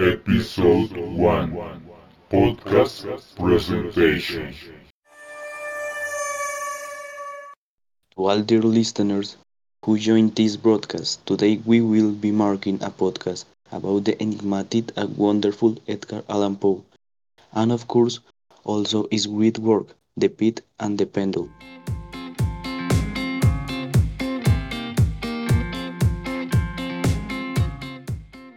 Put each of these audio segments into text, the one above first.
Episode 1 Podcast Presentation. To all dear listeners who joined this broadcast, today we will be marking a podcast about the enigmatic and wonderful Edgar Allan Poe, and of course, also his great work, The Pit and the Pendulum.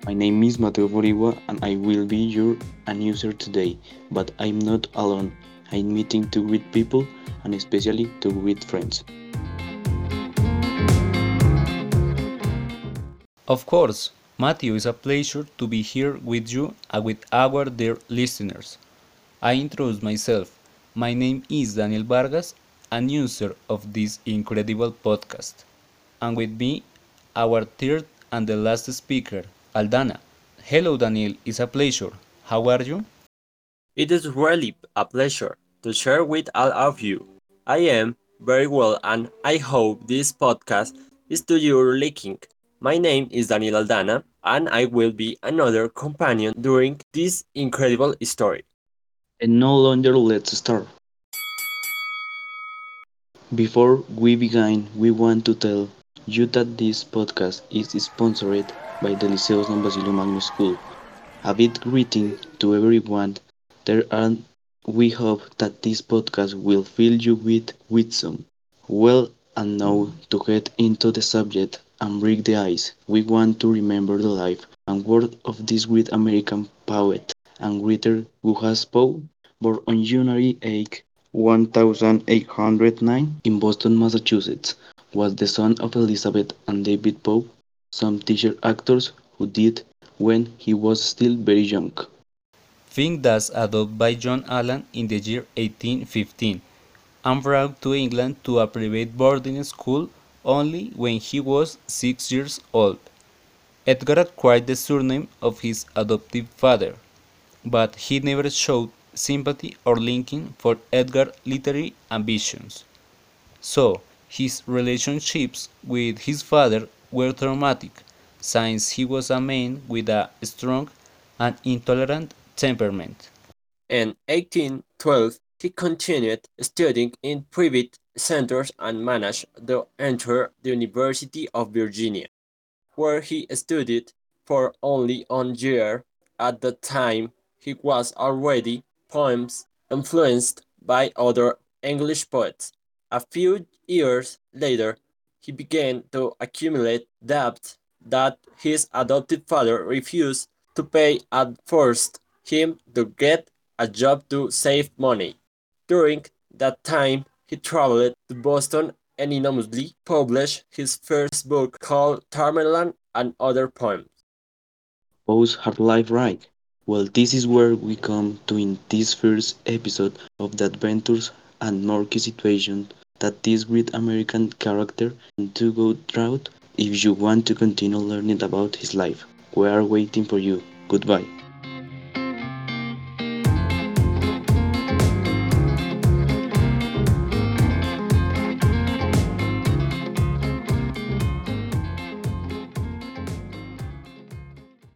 My name is Mateo Borigua and I will be your announcer today, but I'm not alone. I'm meeting to great people and especially to great friends. Of course, Matthew, it's a pleasure to be here with you and with our dear listeners. I introduce myself. My name is Daniel Vargas, announcer of this incredible podcast. And with me, our third and the last speaker, Aldana. Hello, Daniel. It's a pleasure. How are you? It is really a pleasure to share with all of you. I am very well and I hope this podcast is to your liking. My name is Daniel Aldana and I will be another companion during this incredible story. And no longer let's start. Before we begin, we want to tell you that this podcast is sponsored by the Liceo San Basilio Magno School. A big greeting to everyone there and we hope that this podcast will fill you with wisdom. Well, and now to get into the subject and break the ice, we want to remember the life and work of this great American poet and writer who has Poe, born on January 8, 1809 in Boston, Massachusetts, was the son of Elizabeth and David Poe, some teacher actors who did when he was still very young. Fink was adopted by John Allan in the year 1815 and brought to England to a private boarding school only when he was six years old. Edgar acquired the surname of his adoptive father, but he never showed sympathy or liking for Edgar's literary ambitions. So, his relationships with his father were traumatic, since he was a man with a strong and intolerant temperament. In 1812, he continued studying in private centers and managed to enter the University of Virginia, where he studied for only one year. At the time, he was already poems influenced by other English poets. A few years later, he began to accumulate debt that his adopted father refused to pay and forced him to get a job to save money. During that time, he traveled to Boston and anonymously published his first book called Tamerlane and Other Poems. Poe's hard life right. Well, this is where we come to in this first episode of the adventures and murky situation that this great American character to go through if you want to continue learning about his life. We are waiting for you. Goodbye.